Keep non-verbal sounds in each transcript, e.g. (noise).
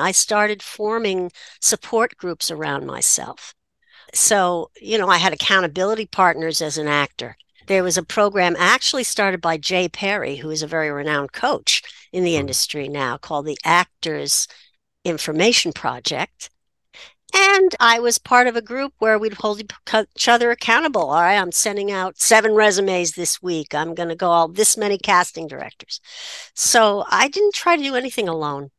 I started forming support groups around myself. So, you know, I had accountability partners as an actor. There was a program actually started by Jay Perry, who is a very renowned coach in the hmm. industry now, called the Actors Information Project. And I was part of a group where we'd hold each other accountable. All right, I'm sending out seven resumes this week. I'm going to go all this many casting directors. So I didn't try to do anything alone.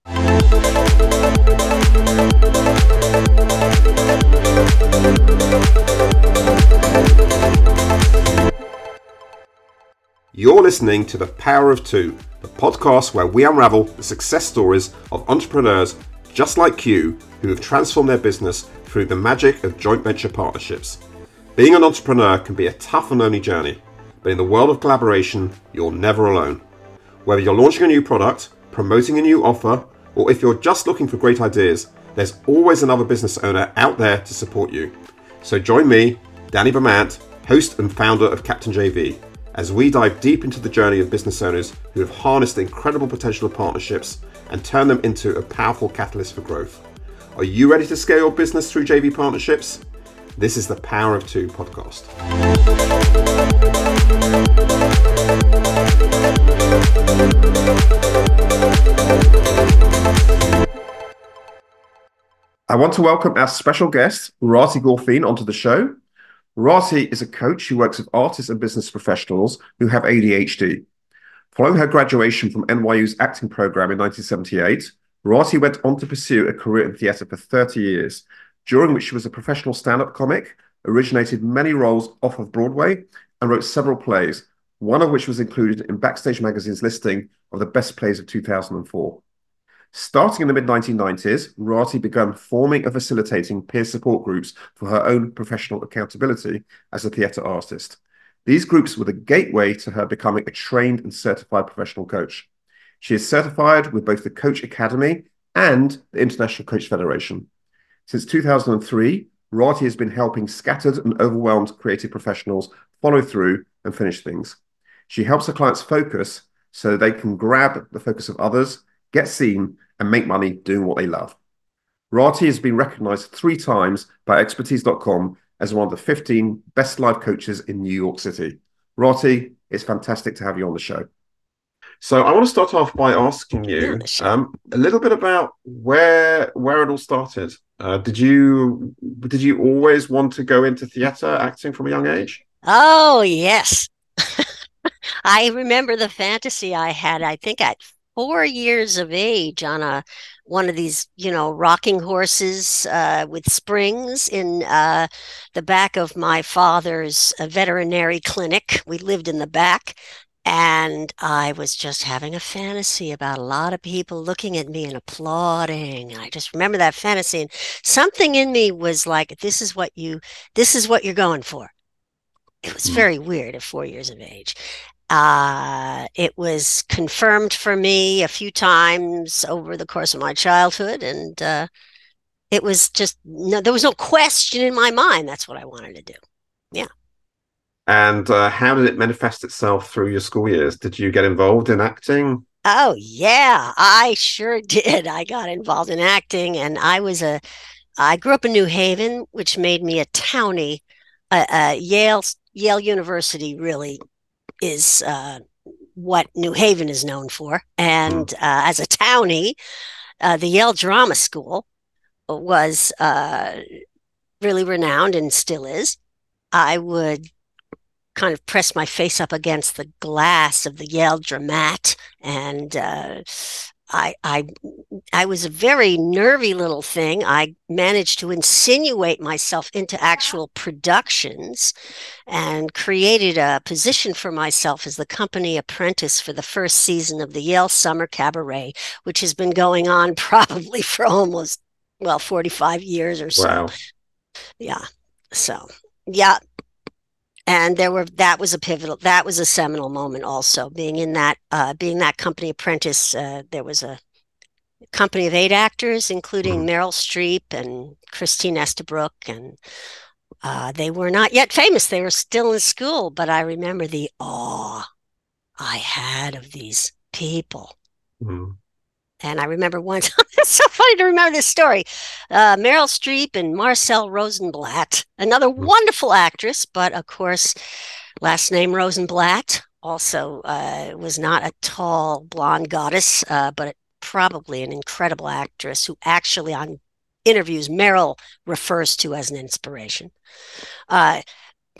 You're listening to The Power of Two, the podcast where we unravel the success stories of entrepreneurs just like you who have transformed their business through the magic of joint venture partnerships. Being an entrepreneur can be a tough and lonely journey, but in the world of collaboration, you're never alone. Whether you're launching a new product, promoting a new offer, or if you're just looking for great ideas, there's always another business owner out there to support you. So join me, Danny Vermant, host and founder of Captain JV as we dive deep into the journey of business owners who have harnessed the incredible potential of partnerships and turn them into a powerful catalyst for growth. Are you ready to scale your business through JV partnerships? This is the Power of Two podcast. I want to welcome our special guest, Rahti Gorfien, onto the show. Rahti is a coach who works with artists and business professionals who have ADHD. Following her graduation from NYU's acting program in 1978, Rahti went on to pursue a career in theatre for 30 years, during which she was a professional stand up comic, originated many roles off of Broadway, and wrote several plays, one of which was included in Backstage Magazine's listing of the best plays of 2004. Starting in the mid 1990s, Rahti began forming and facilitating peer support groups for her own professional accountability as a theatre artist. These groups were the gateway to her becoming a trained and certified professional coach. She is certified with both the Coach Academy and the International Coach Federation. Since 2003, Rahti has been helping scattered and overwhelmed creative professionals follow through and finish things. She helps her clients focus so they can grab the focus of others get seen, and make money doing what they love. Rahti has been recognized three times by expertise.com as one of the 15 best life coaches in New York City. Rahti, it's fantastic to have you on the show. So I want to start off by asking you um, a little bit about where where it all started. Uh, did you did you always want to go into theatre acting from a young age? Oh yes, (laughs) I remember the fantasy I had. I think at four years of age on a one of these, you know, rocking horses uh, with springs in uh, the back of my father's uh, veterinary clinic. We lived in the back. And I was just having a fantasy about a lot of people looking at me and applauding. And I just remember that fantasy. And something in me was like, this is what you, this is what you're going for. It was hmm. very weird at four years of age. Uh, it was confirmed for me a few times over the course of my childhood, and uh, it was just no, there was no question in my mind. That's what I wanted to do. Yeah. And uh, how did it manifest itself through your school years? Did you get involved in acting? Oh yeah, I sure (laughs) did. I got involved in acting, and I was a. I grew up in New Haven, which made me a townie. Uh, uh, Yale Yale University really is uh, what New Haven is known for. And mm. uh, as a townie, uh, the Yale Drama School was uh, really renowned and still is. I would kind of press my face up against the glass of the Yale Dramat and uh, I, I, I was a very nervy little thing. I managed to insinuate myself into actual productions and created a position for myself as the company apprentice for the first season of the Yale Summer Cabaret, which has been going on (laughs) probably for almost, well, 45 years or so. Wow. Yeah. So, yeah, and there were that was a pivotal that was a seminal moment also being in that uh, being that company apprentice uh, there was a company of eight actors including mm-hmm. meryl streep and christine estabrook and uh, they were not yet famous they were still in school but i remember the awe i had of these people mm-hmm. And I remember once, (laughs) it's so funny to remember this story. Uh, Meryl Streep and Marcell Rosenblatt, another Hmm. wonderful actress, but of course, last name Rosenblatt, also uh, was not a tall blonde goddess, uh, but probably an incredible actress who actually on interviews Meryl refers to as an inspiration. Uh,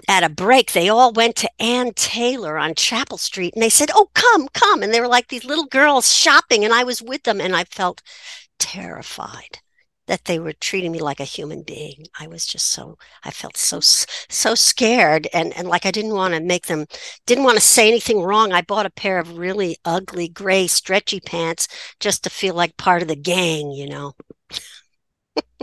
at a break, they all went to Ann Taylor on Chapel Street and they said, Oh, come, come. And they were like these little girls shopping, and I was with them, and I felt terrified that they were treating me like a human being. I was just so, I felt so, so scared. And, and like I didn't want to make them, didn't want to say anything wrong. I bought a pair of really ugly gray stretchy pants just to feel like part of the gang, you know.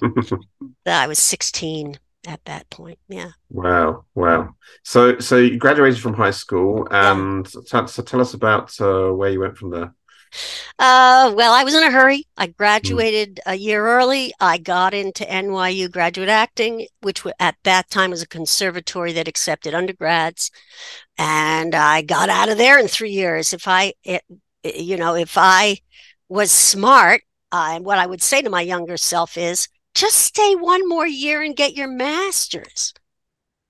(laughs) I was 16 at that point. Yeah. Wow, wow. So, so you graduated from high school, and yeah. so tell us about uh, where you went from there. Uh, well, I was in a hurry. I graduated mm. a year early. I got into NYU graduate acting, which at that time was a conservatory that accepted undergrads, and I got out of there in three years. If I, it, you know, if I was smart, uh, what I would say to my younger self is, just stay one more year and get your master's.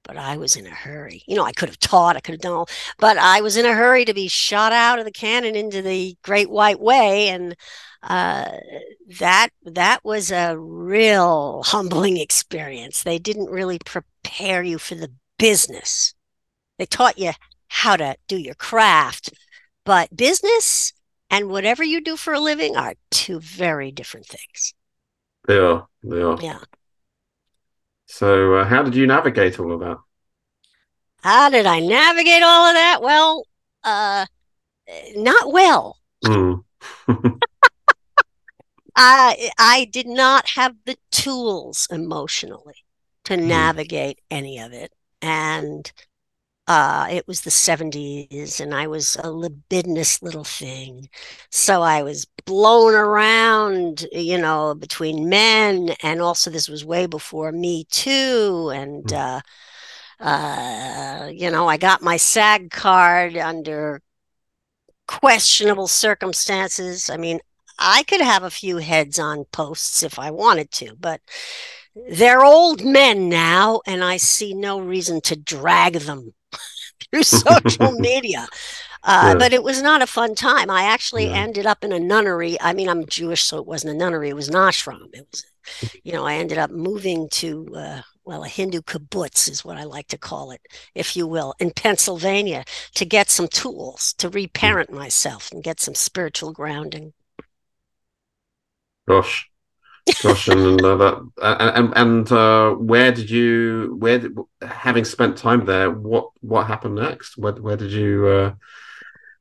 But I was in a hurry. You know, I could have taught, I could have done all, but I was in a hurry to be shot out of the cannon into the great white way. And uh, that that was a real humbling experience. They didn't really prepare you for the business. They taught you how to do your craft, but business and whatever you do for a living are two very different things. They are. They are. Yeah. So, uh, how did you navigate all of that? How did I navigate all of that? Well, uh, not well. Mm. (laughs) I I did not have the tools emotionally to Mm. navigate any of it, and uh, it was the 70s, and I was a libidinous little thing. So I was blown around, you know, between men, and also this was way before Me Too, and uh, uh, you know, I got my SAG card under questionable circumstances. I mean, I could have a few heads on posts if I wanted to, but they're old men now, and I see no reason to drag them (laughs) through social media. Uh, Yeah. But it was not a fun time. I actually No. ended up in a nunnery. I mean, I'm Jewish, so it wasn't a nunnery, it was an ashram. It was, you know, I ended up moving to, uh, well, a Hindu kibbutz is what I like to call it, if you will, in Pennsylvania to get some tools to reparent myself and get some spiritual grounding. Gosh, gosh, and uh, that, and and uh, where did you, where did, having spent time there, what what happened next? Where where did you, uh,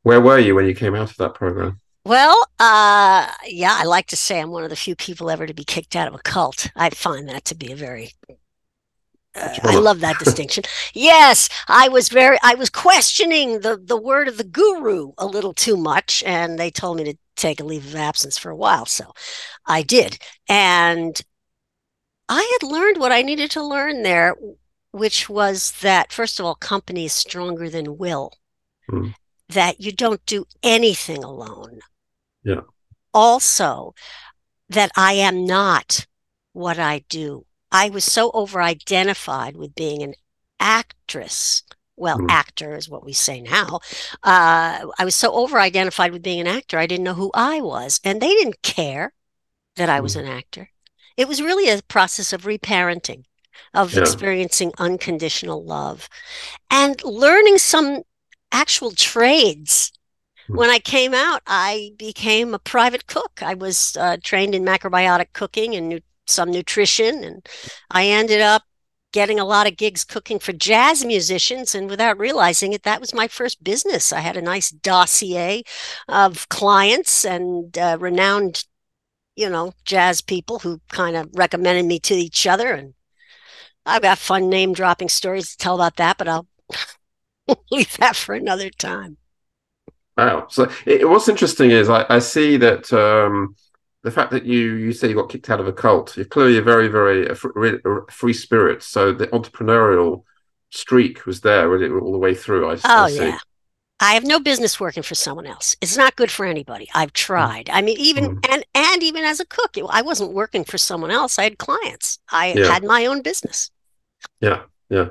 where were you when you came out of that program? Well, uh, yeah, I like to say I'm one of the few people ever to be kicked out of a cult. I find that to be a very uh, I love that distinction. Yes, I was very I was questioning the the word of the guru a little too much and they told me to take a leave of absence for a while, so I did. And I had learned what I needed to learn there, which was that first of all, company is stronger than will. Hmm. That you don't do anything alone. Yeah. Also, that I am not what I do. I was so over identified with being an actress. Well, Hmm. actor is what we say now. Uh, I was so over identified with being an actor, I didn't know who I was. And they didn't care that I was Hmm. an actor. It was really a process of reparenting, of Yeah. experiencing unconditional love and learning some actual trades. Hmm. When I came out, I became a private cook. I was uh, trained in macrobiotic cooking and nu- some nutrition, and I ended up getting a lot of gigs cooking for jazz musicians. And without realizing it, that was my first business. I had a nice dossier of clients and uh, renowned, you know, jazz people who kind of recommended me to each other. And I've got fun name dropping stories to tell about that, but I'll (laughs) leave that for another time. Wow. So it, what's interesting is I, I see that um, the fact that you you say you got kicked out of a cult, you're clearly a very very a free, a free spirit. So the entrepreneurial streak was there really all the way through. I, Oh I yeah. I have no business working for someone else. It's not good for anybody. I've tried. I mean, even Mm. and and even as a cook, I wasn't working for someone else. I had clients. I Yeah. had my own business. Yeah, yeah.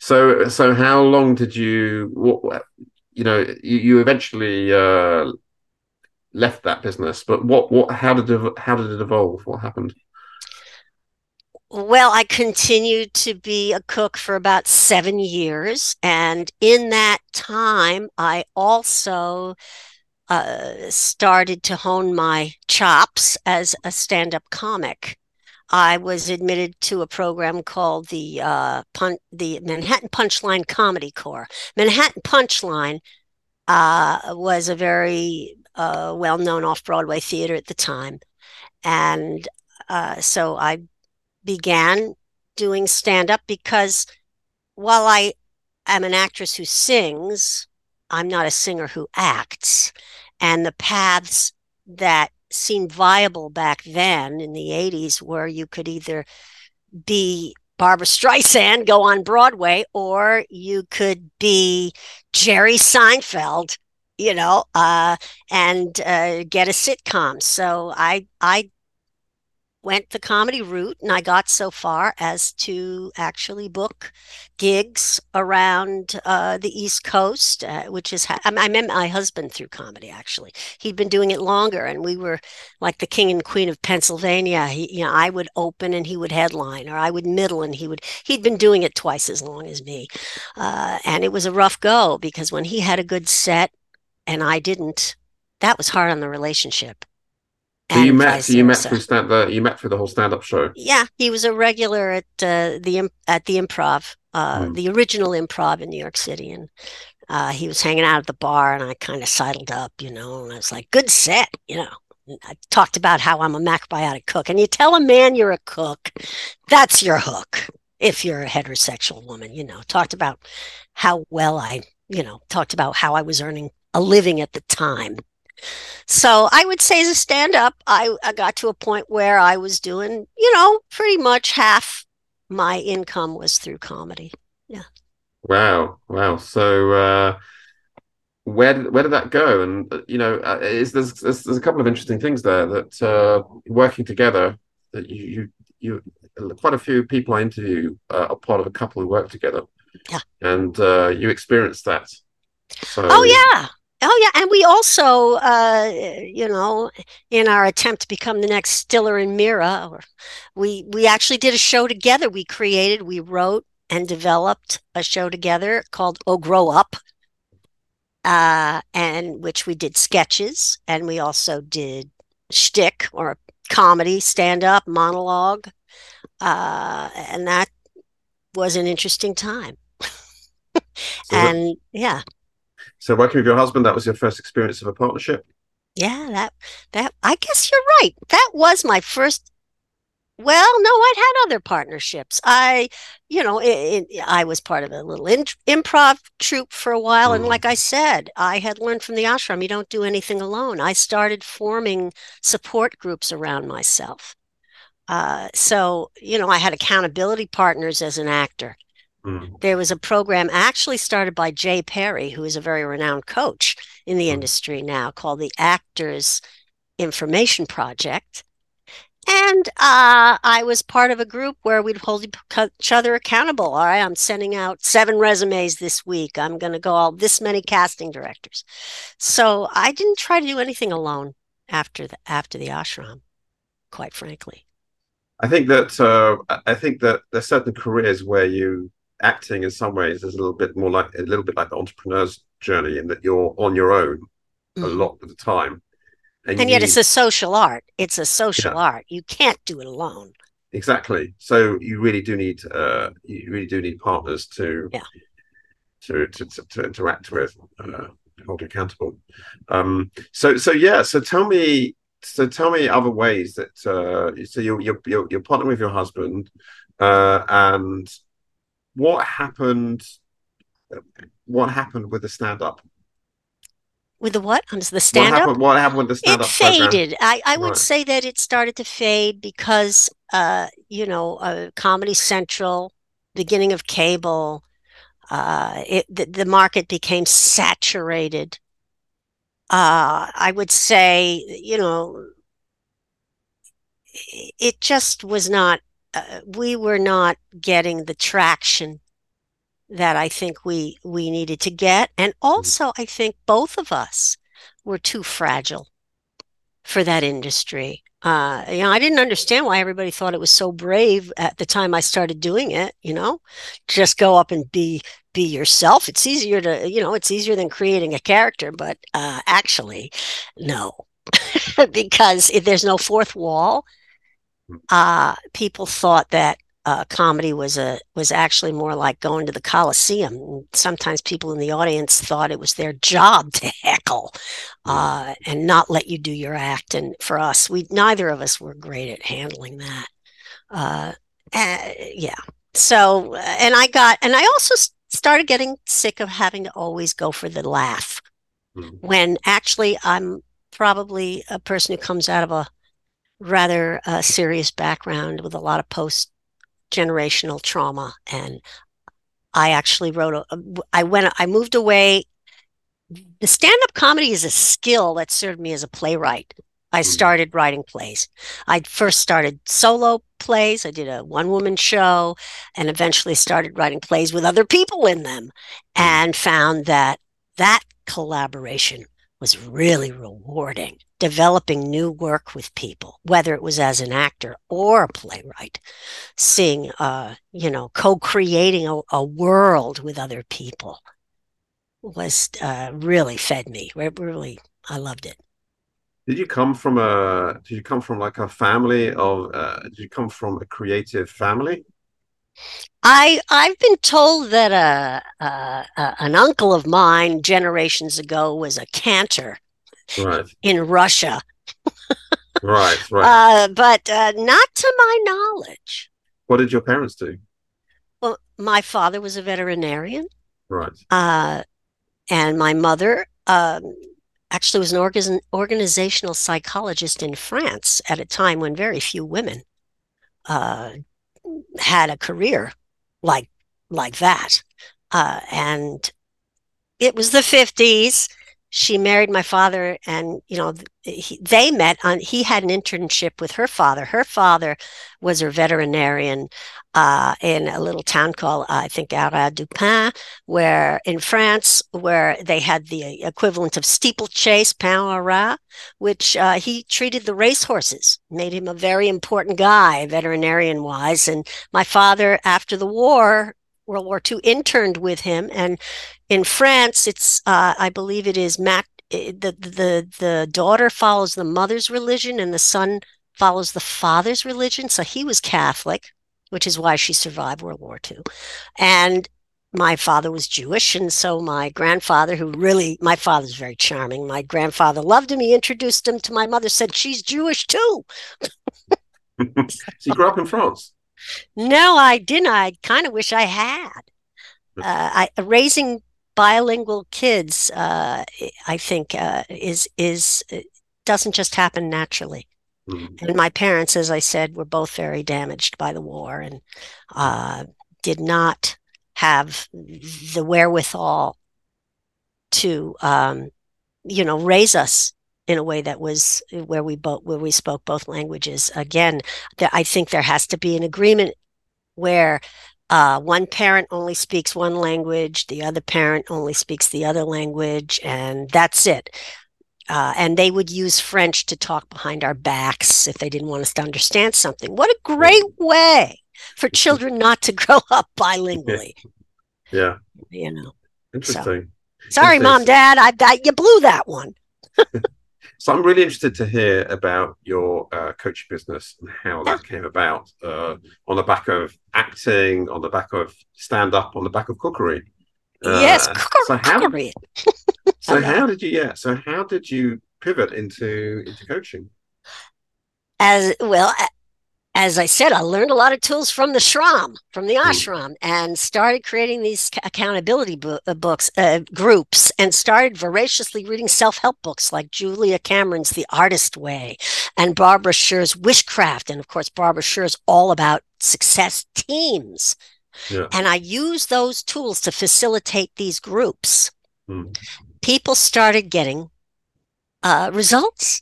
So, so how long did you, what, you know, you, you eventually uh, left that business, but what, what, how did it, how did it evolve? What happened? Well, I continued to be a cook for about seven years. And in that time, I also uh, started to hone my chops as a stand up comic. I was admitted to a program called the uh, Pun- the Manhattan Punchline Comedy Corps. Manhattan Punchline uh, was a very uh, well known off Broadway theater at the time. And uh, so I began doing stand up because while I am an actress who sings, I'm not a singer who acts. And the paths that seemed viable back then in the 80s were you could either be Barbra Streisand, go on Broadway, or you could be Jerry Seinfeld, you know, uh, and uh, get a sitcom. So I I went the comedy route and I got so far as to actually book gigs around uh, the East Coast, uh, which is, ha- I met my husband through comedy actually. He'd been doing it longer and we were like the king and queen of Pennsylvania. He, you know, I would open and he would headline or I would middle and he would, he'd been doing it twice as long as me. Uh, and it was a rough go because when he had a good set and I didn't, that was hard on the relationship. So you met, so you met through stand, the, you met through the whole stand-up show. Yeah, he was a regular at uh, the at the Improv, uh, Mm. the original Improv in New York City, and uh, he was hanging out at the bar, and I kind of sidled up, you know, and I was like, "Good set," you know. And I talked about how I'm a macrobiotic cook, and you tell a man you're a cook, that's your hook. If you're a heterosexual woman, you know, talked about how well I, you know, talked about how I was earning a living at the time. So I would say as a stand up, I, I got to a point where I was doing, you know, pretty much half my income was through comedy. Yeah. Wow, wow. So uh, where did where did that go? And you know, uh, is there's, there's there's a couple of interesting things there that uh, working together that you you you quite a few people I interview uh, are part of a couple who work together. Yeah. And uh, you experienced that. So Oh yeah. Oh yeah, and we also, uh, you know, in our attempt to become the next Stiller and Meara, we we actually did a show together. We created, we wrote and developed a show together called Oh Grow Up, uh, and which we did sketches, and we also did shtick or comedy, stand up, monologue, uh, and that was an interesting time. So, And yeah. So working with your husband, that was your first experience of a partnership. Yeah, that that I guess you're right. That was my first. Well, no, I'd had other partnerships. I, you know, it, it, I was part of a little in, improv troupe for a while, and Mm. like I said, I had learned from the ashram, you don't do anything alone. I started forming support groups around myself. Uh, so, you know, I had accountability partners as an actor. Mm. There was a program actually started by Jay Perry, who is a very renowned coach in the Mm. industry now, called the Actors Information Project. And uh, I was part of a group where we'd hold each other accountable. All right, I'm sending out seven resumes this week. I'm going to go all this many casting directors. So I didn't try to do anything alone after the after the ashram, quite frankly. I think that uh, I think that there's certain careers where you acting in some ways is a little bit more like a little bit like the entrepreneur's journey in that you're on your own a Mhm. lot of the time. And, And yet it's a social art. It's a social Yeah. art. You can't do it alone. exactly. So you really do need uh, you really do need partners to Yeah. to, to, to, to interact with, uh, hold you accountable. Um, so so yeah. So tell me. So tell me other ways that uh, so you're you're you're, you're partnering with your husband, uh, and what happened? What happened with the stand up? With the what? On the stand up? happened? What happened with the stand It up program? faded. I, I would Right. say that it started to fade because, uh, you know, uh, Comedy Central, beginning of cable, Uh, it, the, the market became saturated. Uh, I would say, you know, it just was not, uh, we were not getting the traction that I think we we needed to get. And also, I think both of us were too fragile for that industry. Uh, you know, I didn't understand why everybody thought it was so brave at the time I started doing it. You know, just go up and be be yourself. It's easier to, you know, it's easier than creating a character. But uh, actually, no, (laughs) because if there's no fourth wall. Uh, people thought that uh, comedy was a was actually more like going to the Coliseum. Sometimes people in the audience thought it was their job (laughs) to heckle uh, and not let you do your act. And for us, we neither of us were great at handling that. Uh, uh yeah. So, and I got, and I also started getting sick of having to always go for the laugh. Mm-hmm. When actually, I'm probably a person who comes out of a rather uh, serious background with a lot of post generational trauma. And I actually wrote a, I went, I moved away. The stand up comedy is a skill that served me as a playwright. I mm-hmm. started writing plays. I first started solo plays. I did a one woman show and eventually started writing plays with other people in them mm-hmm. and found that that collaboration was really rewarding. Developing new work with people, whether it was as an actor or a playwright, seeing, uh, you know, co-creating a, a world with other people was uh, really fed me. Really, I loved it. Did you come from a? Did you come from like a family of? Uh, did you come from a creative family? I I've been told that a, a, a, an uncle of mine generations ago was a cantor right. in Russia. right, right. (laughs) Uh, but uh, not to my knowledge. What did your parents do? Well, my father was a veterinarian. Right. Uh, and my mother um, actually was an organ- organizational psychologist in France at a time when very few women uh, had a career like like that. Uh, and it was the 50s. She married my father, and you know he, they met on. He had an internship with her father. Her father was a veterinarian uh, in a little town called I think Haras du Pin, where in France, where they had the equivalent of steeplechase, Pain Arras, which uh, he treated the racehorses, made him a very important guy, veterinarian wise. And my father, after the war, World War II, interned with him. And in France, it's uh, I believe it is Matt. Eh, the the the daughter follows the mother's religion, and the son follows the father's religion. So he was Catholic, which is why she survived World War II. And my father was Jewish, and so my grandfather, who really, my father's very charming. My grandfather loved him. He introduced him to my mother. Said she's Jewish too. (laughs) so you grew up in France. No, I didn't. I kind of wish I had. Uh, I, raising bilingual kids, uh, I think, uh, is is uh, doesn't just happen naturally. Mm-hmm. And my parents, as I said, were both very damaged by the war and uh, did not have the wherewithal to, um, you know, raise us in a way that was where we both where we spoke both languages. Again, I think there has to be an agreement where uh, one parent only speaks one language, the other parent only speaks the other language, and that's it. Uh, and they would use French to talk behind our backs if they didn't want us to understand something. What a great way for children (laughs) not to grow (laughs) up bilingually. (laughs) Yeah. You know. Interesting. So, sorry, mom, dad. I, I, you blew that one. So I'm really interested to hear about your uh, coaching business and how that came about uh, on the back of acting, on the back of stand up, on the back of cookery. Uh, yes, so how, cookery. (laughs) so how did you? Yeah. So how did you pivot into into coaching? As well, as I said, I learned a lot of tools from the shram, from the hmm. ashram, and started creating these accountability bo- uh, books, uh, groups, and started voraciously reading self help books like Julia Cameron's The Artist Way and Barbara Sher's Wishcraft. And of course, Barbara Sher's all about success teams. Yeah. And I used those tools to facilitate these groups. Mm. People started getting uh, results.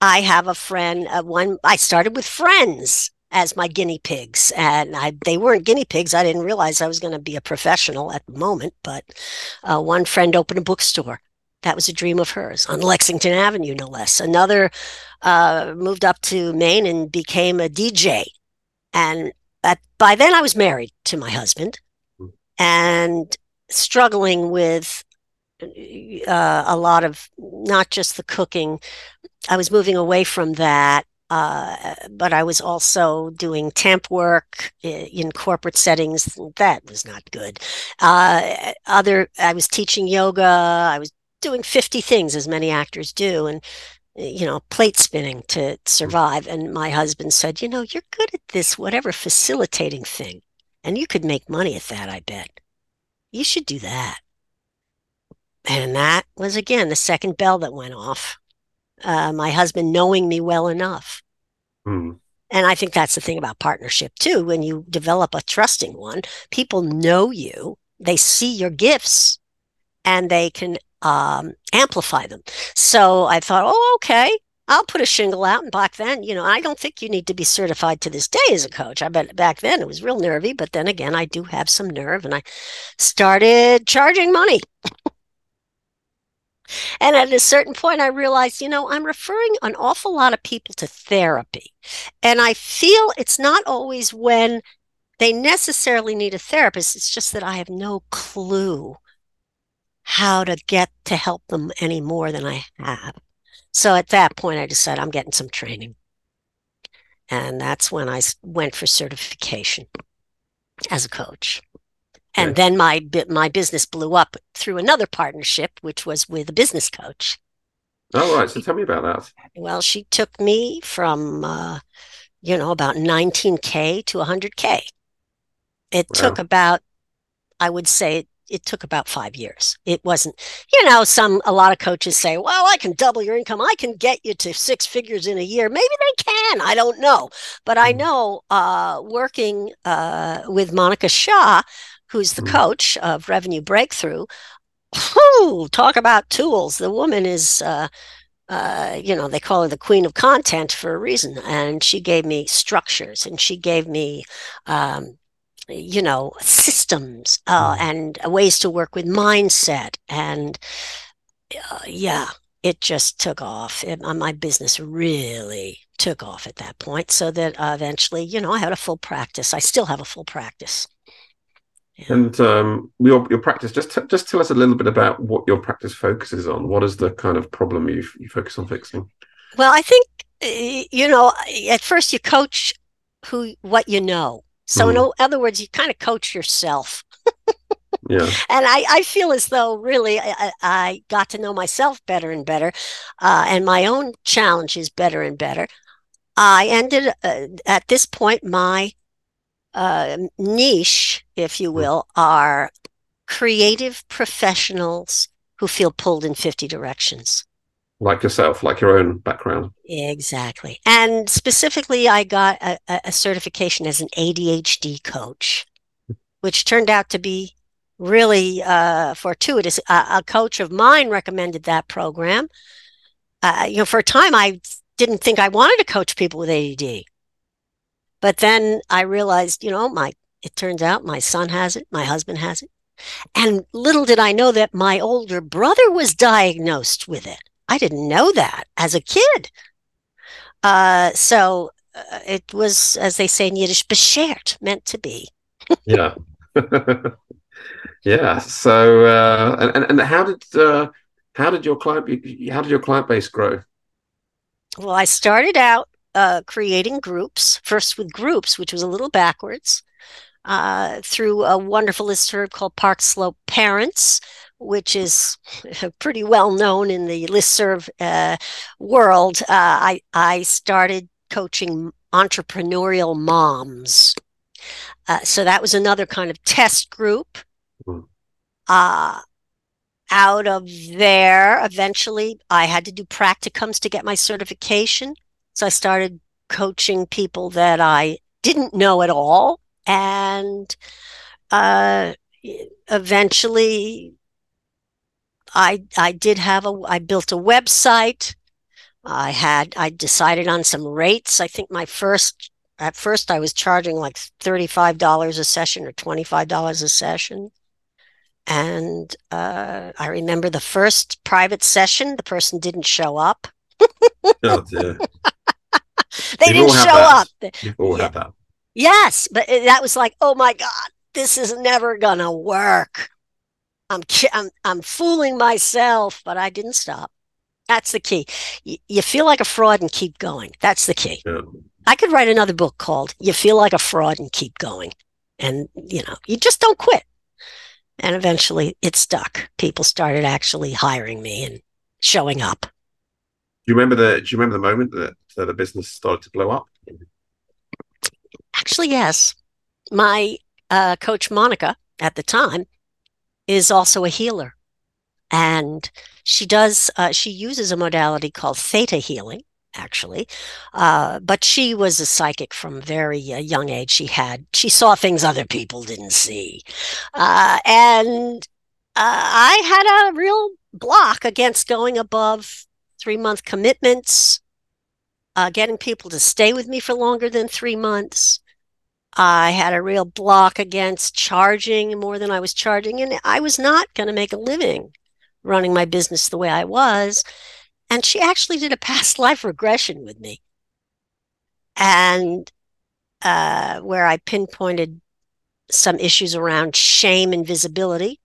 I have a friend, uh, one, I started with friends as my guinea pigs. And I, they weren't guinea pigs. I didn't realize I was going to be a professional at the moment. But uh, one friend opened a bookstore. That was a dream of hers on Lexington Avenue, no less. Another uh, moved up to Maine and became a DJ. And at, by then I was married to my husband and struggling with uh, a lot of not just the cooking. I was moving away from that uh, but I was also doing temp work in corporate settings. That was not good. Uh, other, I was teaching yoga. I was doing 50 things as many actors do. And, you know, plate spinning to survive. And my husband said, you know, you're good at this, whatever facilitating thing. And you could make money at that, I bet. You should do that. And that was, again, the second bell that went off uh, my husband knowing me well enough. Mm. And I think that's the thing about partnership too. When you develop a trusting one, people know you, they see your gifts, and they can um, amplify them. So I thought, oh, okay, I'll put a shingle out. And back then, you know, I don't think you need to be certified to this day as a coach. I bet back then it was real nervy, but then again, I do have some nerve, and I started charging money. And at a certain point, I realized, you know, I'm referring an awful lot of people to therapy. And I feel it's not always when they necessarily need a therapist, it's just that I have no clue how to get to help them any more than I have. So at that point, I decided I'm getting some training. And that's when I went for certification as a coach. And then my my business blew up through another partnership, which was with a business coach. Oh, right. So tell me about that. Well, she took me from, uh, you know, about 19K to 100K. It wow. took about, I would say, it took about five years. It wasn't, you know, some, a lot of coaches say, well, I can double your income. I can get you to six figures in a year. Maybe they can. I don't know. But I mm. know uh, working uh, with Monica Shaw, who's the mm. coach of Revenue Breakthrough. Whew, talk about tools. The woman is, uh, uh, you know, they call her the queen of content for a reason. And she gave me structures and she gave me, um, you know, systems uh, mm. and ways to work with mindset. And uh, yeah, it just took off. It, uh, my business really took off at that point. So that eventually, you know, I had a full practice. I still have a full practice. And um, your your practice, just t- just tell us a little bit about what your practice focuses on. What is the kind of problem you you focus on fixing? Well, I think you know at first you coach who what you know. So mm. in hmm. other words, you kind of coach yourself. (laughs) yeah. And I, I feel as though really I, I got to know myself better and better, uh, and my own challenges better and better. I ended uh, at this point my uh, niche, if you hmm. will, are creative professionals who feel pulled in 50 directions. Like yourself, like your own background. Exactly. And specifically, I got a, a certification as an ADHD coach, which turned out to be really uh, fortuitous. Uh, a coach of mine recommended that program. Uh, you know, for a time, I didn't think I wanted to coach people with ADD. But then I realized, you know, my it turns out my son has it, my husband has it. And little did I know that my older brother was diagnosed with it. I didn't know that as a kid. Uh, so uh, it was, as they say in Yiddish, beschert, meant to be. yeah. (laughs) yeah. So, uh, and, and how did, uh, how did your client, how did your client base grow? Well, I started out uh, creating groups, first with groups, which was a little backwards, uh, through a wonderful listserv called Park Slope Parents, which is (laughs) pretty well known in the listserv uh, world. Uh, I, I started coaching entrepreneurial moms. Uh, so that was another kind of test group. Mm-hmm. Uh, out of there, eventually, I had to do practicums to get my certification. So I started coaching people that I didn't know at all and uh, eventually I I did have a I built a website. I had I decided on some rates. I think my first at first I was charging like $35 a session or $25 a session. And uh, I remember the first private session, the person didn't show up. oh. (laughs) (laughs) they didn't show up. Yeah. that. Yes, but that was like, oh my God, this is never gonna work. I'm I'm I'm fooling myself, but I didn't stop. That's the key. You, you feel like a fraud and keep going. That's the key. Yeah. I could write another book called "You Feel Like a Fraud and Keep Going," and you know, you just don't quit. And eventually, it stuck. People started actually hiring me and showing up. Do you remember the? Do you remember the moment that, that the business started to blow up? Actually, yes. My uh, coach, Monica, at the time, is also a healer. And she does, uh, she uses a modality called theta healing, actually. Uh, but she was a psychic from very uh, young age. She had, she saw things other people didn't see. Uh, and uh, I had a real block against going above three month commitments, uh, getting people to stay with me for longer than three months. I had a real block against charging more than I was charging, and I was not going to make a living running my business the way I was. And she actually did a past (laughs) life regression with me, and uh, where I pinpointed some issues around shame and visibility.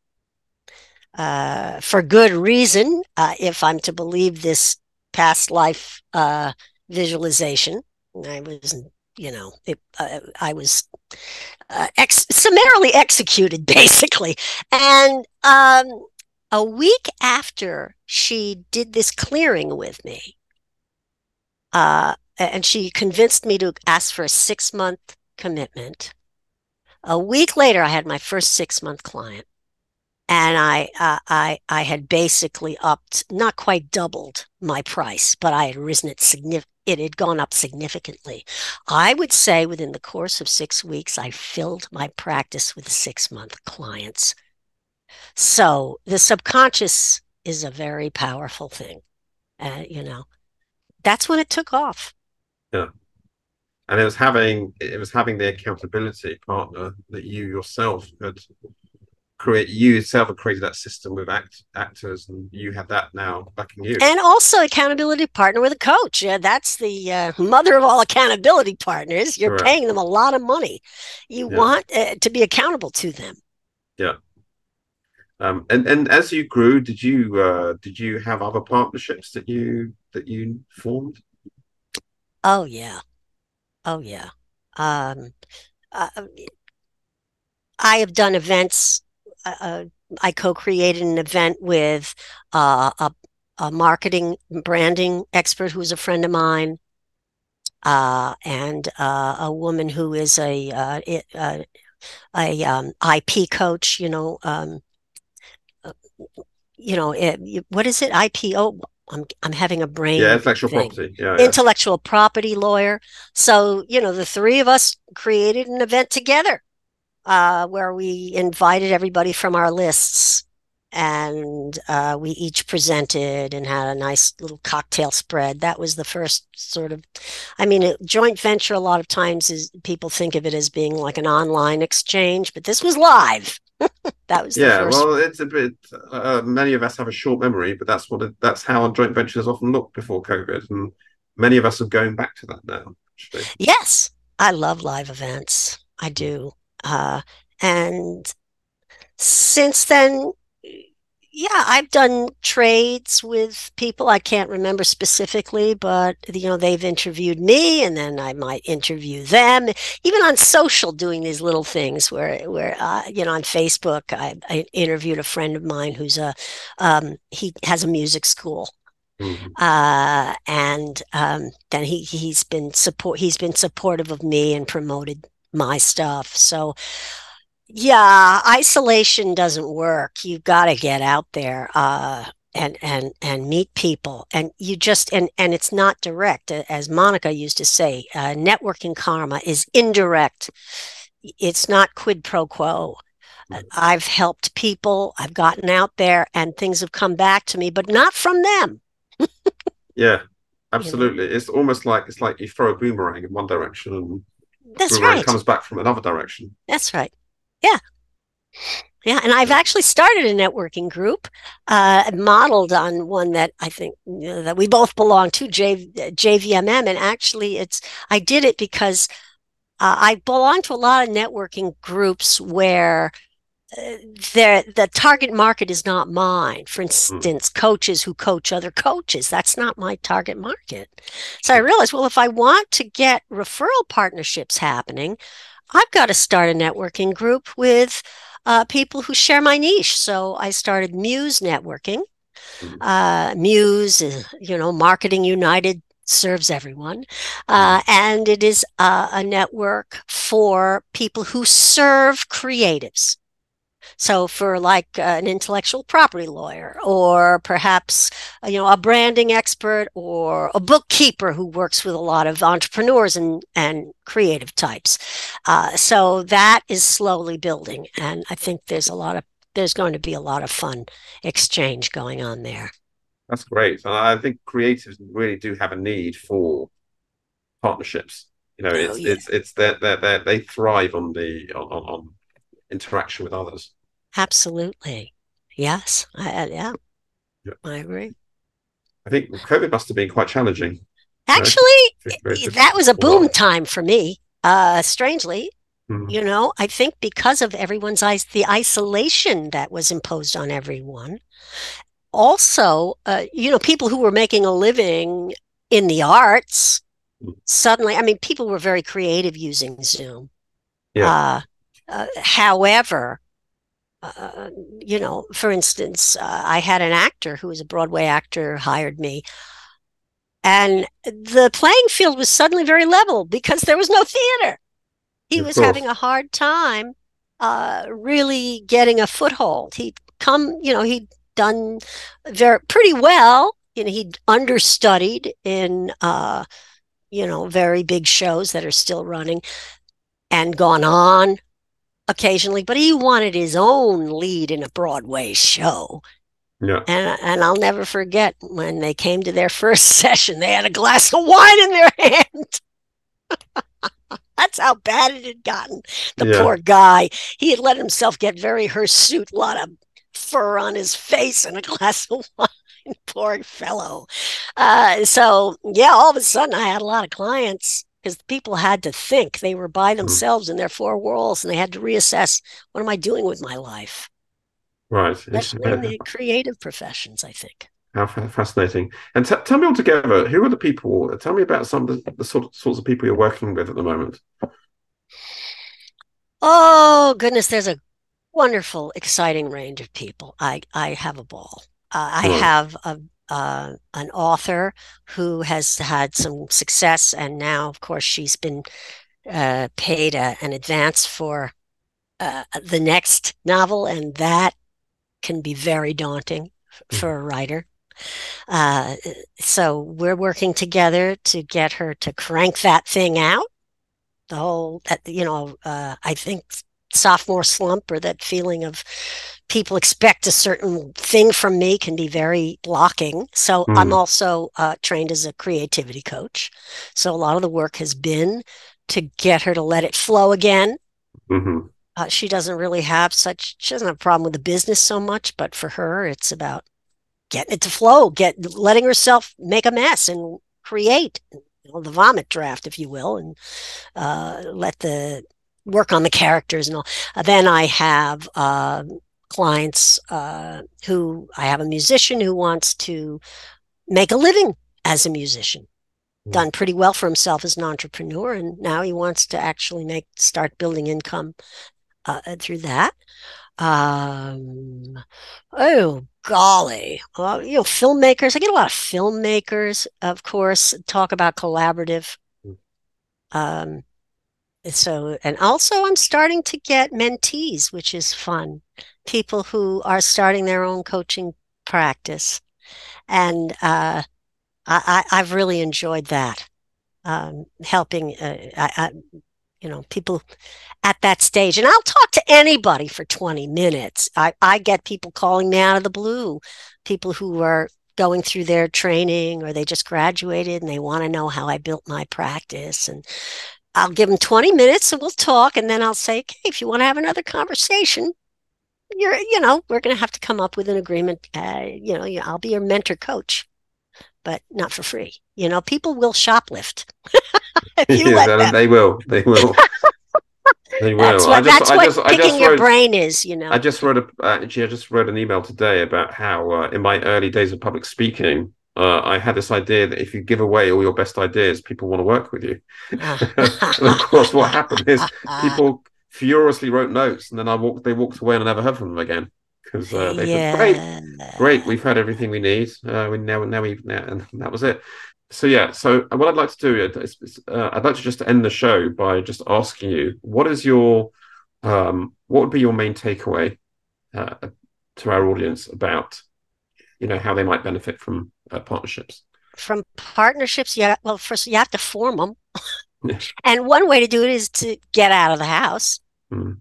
Uh, for good reason, uh, if I'm to believe this past life uh, visualization. I was you know, it, uh, I was uh, ex- summarily executed, (laughs) basically. And um, a week after she did this clearing with me, uh, and she convinced me to ask for a six month commitment. A week later, I had my first six month client, and I uh, I I had basically upped, not quite doubled my price, but I had risen it significantly. It had gone up significantly. I would say within the course of six weeks, I filled my practice with six month clients. So the subconscious is a very powerful thing. Uh, you know, that's when it took off. Yeah and it was having it was having the accountability partner that you yourself had create you yourself had created that system with act, actors and you have that now backing you. And also accountability partner with a coach. Yeah, that's the uh, mother of all accountability partners. You're Correct. paying them a lot of money. You Yeah. want uh, to be accountable to them. Yeah um, and and as you grew, did you uh, did you have other partnerships that you that you formed? Oh yeah. Oh yeah. Um, uh, I have done events. Uh, I co-created an event with uh, a, a marketing branding expert who is a friend of mine, uh, and uh, a woman who is a uh, it, uh, a um, IP coach. You know, um, you know, it, what is it? IPO. I'm I'm having a brain Yeah, intellectual thing property. Yeah, yeah. intellectual property lawyer. So, you know, the three of us created an event together uh, where we invited everybody from our lists and uh, we each presented and had a nice little cocktail spread. That was the first sort of, I mean, a joint venture, a lot of times is people think of it as being like an online exchange, but this was live. (laughs) that was the Yeah, first. well, it's a bit. Uh, many of us have a short memory, but that's what it, that's how joint ventures often looked before COVID, and many of us are going back to that now. Actually, Yes, I love live events. I do. Uh, and since then, yeah, I've done trades with people. I can't remember specifically, but you know, they've interviewed me and then I might interview them. Even on social, doing these little things where, where, uh, you know, on Facebook, I, I interviewed a friend of mine who's a, um, he has a music school Mhm. uh, and um, then he he's been support he's been supportive of me and promoted my stuff. So yeah, isolation doesn't work. You've got to get out there uh, and and and meet people, and you just and and it's not direct, as Monica used to say. Uh, networking karma is indirect. it's not quid pro quo. Mhm. I've helped people, I've gotten out there, and things have come back to me, but not from them. Yeah, (laughs) absolutely. It's almost like it's like you throw a boomerang in one direction and That's right. comes back from another direction. That's right. Yeah. Yeah. And I've actually started a networking group, uh, modeled on one that I think you know, that we both belong to, J, JVMM. And actually, it's I did it because uh, I belong to a lot of networking groups where the the target market is not mine. For instance, coaches who coach other coaches, that's not my target market. So I realized, well, if I want to get referral partnerships happening, I've got to start a networking group with uh, people who share my niche. So I started Muse Networking. Mhm. Uh, Muse, uh, you know, Marketing United serves everyone. Uh, and it is uh, a network for people who serve creatives. So for like uh, an intellectual property lawyer, or perhaps uh, you know a branding expert, or a bookkeeper who works with a lot of entrepreneurs and and creative types. Uh, so that is slowly building, and I think there's a lot of there's going to be a lot of fun exchange going on there. That's great. And I think creatives really do have a need for partnerships. You know, Oh it's yeah, it's it's that that they, they thrive on the on, on interaction with others. Absolutely. Yes, I, yeah, Yeah. I agree. I think COVID must have been quite challenging. Actually, i- that was a boom time for me. Uh, strangely, Mhm. you know, I think because of everyone's is the isolation that was imposed on everyone. Also, uh, you know, people who were making a living in the arts Mm. suddenly, I mean, people were very creative using Zoom. Yeah. Uh, uh, however, uh, you know, for instance, uh, I had an actor who was a Broadway actor hired me, and the playing field was suddenly very level because there was no theater. He Of was course. having a hard time uh, really getting a foothold. He'd come, you know, he'd done very pretty well. You know, he'd understudied in, uh, you know, very big shows that are still running and gone on occasionally, but he wanted his own lead in a Broadway show. Yeah. And and I'll never forget when they came to their (laughs) first session, they had a glass of wine in their (laughs) hand. (laughs) That's how bad it had gotten. The Yeah. poor guy. He had let himself get very hirsute, a lot of fur on his face and a glass of wine. Poor fellow. Uh, so yeah, all of a sudden I had a lot of clients because people had to think they were by hmm. themselves in their four walls and they had to reassess what am I doing with my life, Right. especially uh, in the creative professions, I think. How fascinating. And t tell me altogether, who are the people? Tell me about some of the, the sort of, sorts of people you're working with at the moment. Oh goodness, there's a wonderful, exciting range of people. I I have a ball. Uh, I Right. have a uh, an author who has had some success, and now, of course, she's been uh, paid a, an advance for uh, the next novel, and that can be very daunting Mhm. for a writer. Uh, so we're working together to get her to crank that thing out. The whole, you know, uh, I think sophomore slump or that feeling of people expect a certain thing from me can be very blocking. So I'm Mm. also uh, trained as a creativity coach. So a lot of the work has been to get her to let it flow again. hmm Uh, she doesn't really have such, she doesn't have a problem with the business so much, but for her, it's about getting it to flow, get letting herself make a mess and create you know, the vomit draft, if you will, and uh, let the work on the characters and all. Uh, then I have uh, clients uh, who I have a musician who wants to make a living as a musician. Mm. Done pretty well for himself as an entrepreneur, and now he wants to actually make start building income uh, through that. Um, oh golly, well, you know, filmmakers. I get a lot of filmmakers, of course, talk about collaborative. Mm. Um, so, and also I'm starting to get mentees, which is fun. People who are starting their own coaching practice, and uh, I, I've really enjoyed that. Um, helping, uh, I, I, you know, people at that stage. And I'll talk to anybody for 20 minutes. I, I get people calling me out of the blue, people who are going through their training or they just graduated and they want to know how I built my practice. And I'll give them 20 minutes and we'll talk. And then I'll say, okay, if you want to have another conversation, you're, you know, we're going to have to come up with an agreement. Uh, you know, I'll be your mentor coach, but not for free. You know, people will shoplift. (laughs) (laughs) yeah, they will. They (laughs) will. They will. That's what, just, that's what just, picking your wrote, brain is, you know. I just wrote a actually, I just wrote an email today about how uh, in my early days of public speaking, uh, I had this idea that if you give away all your best ideas, people want to work with you. and (laughs) (laughs) of course, what happened is (laughs) people furiously wrote notes, and then I walked. They walked away, and I never heard from them again because uh, they yeah. said, "Great, great, we've had everything we need. Uh, we now, now we now, and that was it." So yeah, so what I'd like to do is, is uh, I'd like to just end the show by just asking you, what is your, um, what would be your main takeaway uh, to our audience about, you know, how they might benefit from uh, partnerships? From partnerships, yeah. Well, first you have to form them, (laughs) and one way to do it is to get out of the house, mm.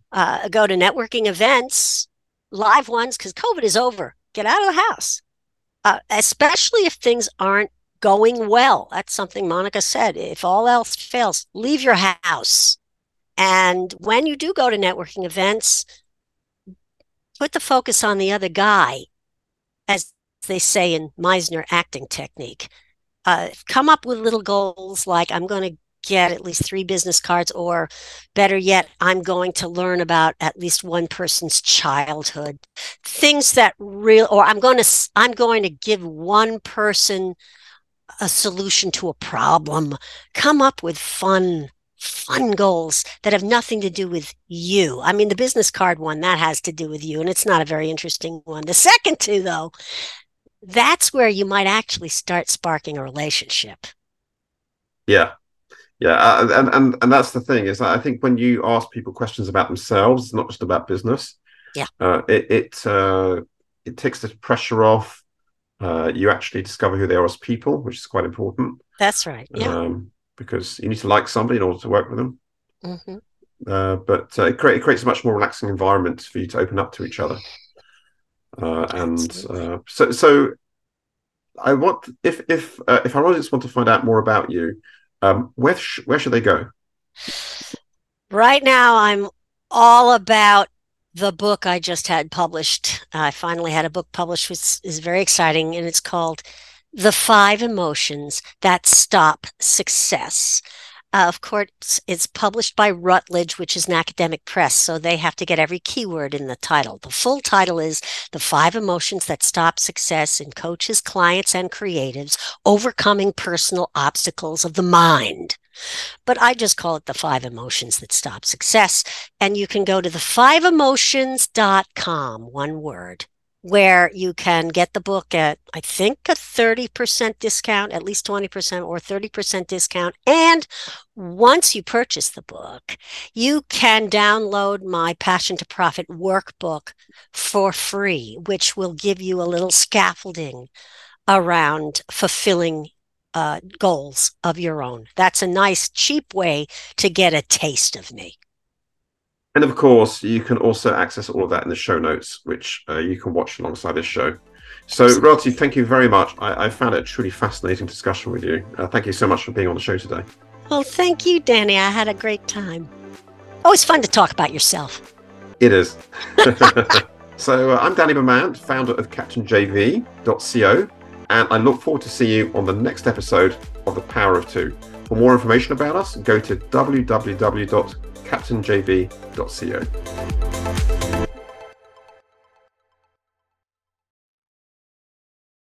go to networking events, live ones, because COVID is over. Get out of the house, uh, especially if things aren't going well. That's something Monica said. If all else fails, leave your house. And when you do go to networking events, put the focus on the other guy, as they say in Meisner acting technique. Uh, come up with little goals like I'm going to get at least three business cards, or better yet, I'm going to learn about at least one person's childhood. Things that real, or I'm going to I'm going to give one person a solution to a problem. Come up with fun, fun goals that have nothing to do with you. I mean, the business card one, that has to do with you, and it's not a very interesting one. The second two, though, that's where you might actually start sparking a relationship. Yeah. Yeah, uh, and, and and that's the thing is that I think when you ask people questions about themselves, it's not just about business. Yeah, uh, it it uh, it takes the pressure off uh, you actually discover who they are as people, which is quite important. That's right. Yeah. Um, because you need to like somebody in order to work with them. Mm-hmm. Uh, but uh, it, it, creates a much more relaxing environment for you to open up to each other. Uh, and uh, so, so I want if if uh, if our audience want to find out more about you, um, where sh- where should they go? Right now, I'm all about the book I just had published. I finally had a book published, which is very exciting, and it's called The Five Emotions That Stop Success. Uh, of course, it's published by Routledge, which is an academic press, so they have to get every keyword in the title. The full title is The Five Emotions That Stop Success in Coaches, Clients, and Creatives Overcoming Personal Obstacles of the Mind. But I just call it the five emotions that stop success. And you can go to the fiveemotions.com, one word, where you can get the book at, I think, a 30% discount, at least 20% or 30% discount. And once you purchase the book, you can download my Passion to Profit workbook for free, which will give you a little scaffolding around fulfilling uh, goals of your own. That's a nice, cheap way to get a taste of me. And of course, you can also access all of that in the show notes, which uh, you can watch alongside this show. So, Rahti, thank you very much. I, I, found it a truly fascinating discussion with you. Uh, thank you so much for being on the show today. Well, thank you, Danny. I had a great time. Always fun to talk about yourself. It is. (laughs) so, uh, I'm Danny Bermant, founder of CaptainJV.co and I look forward to seeing you on the next episode of The Power of Two. For more information about us, go to www.captainjv.co.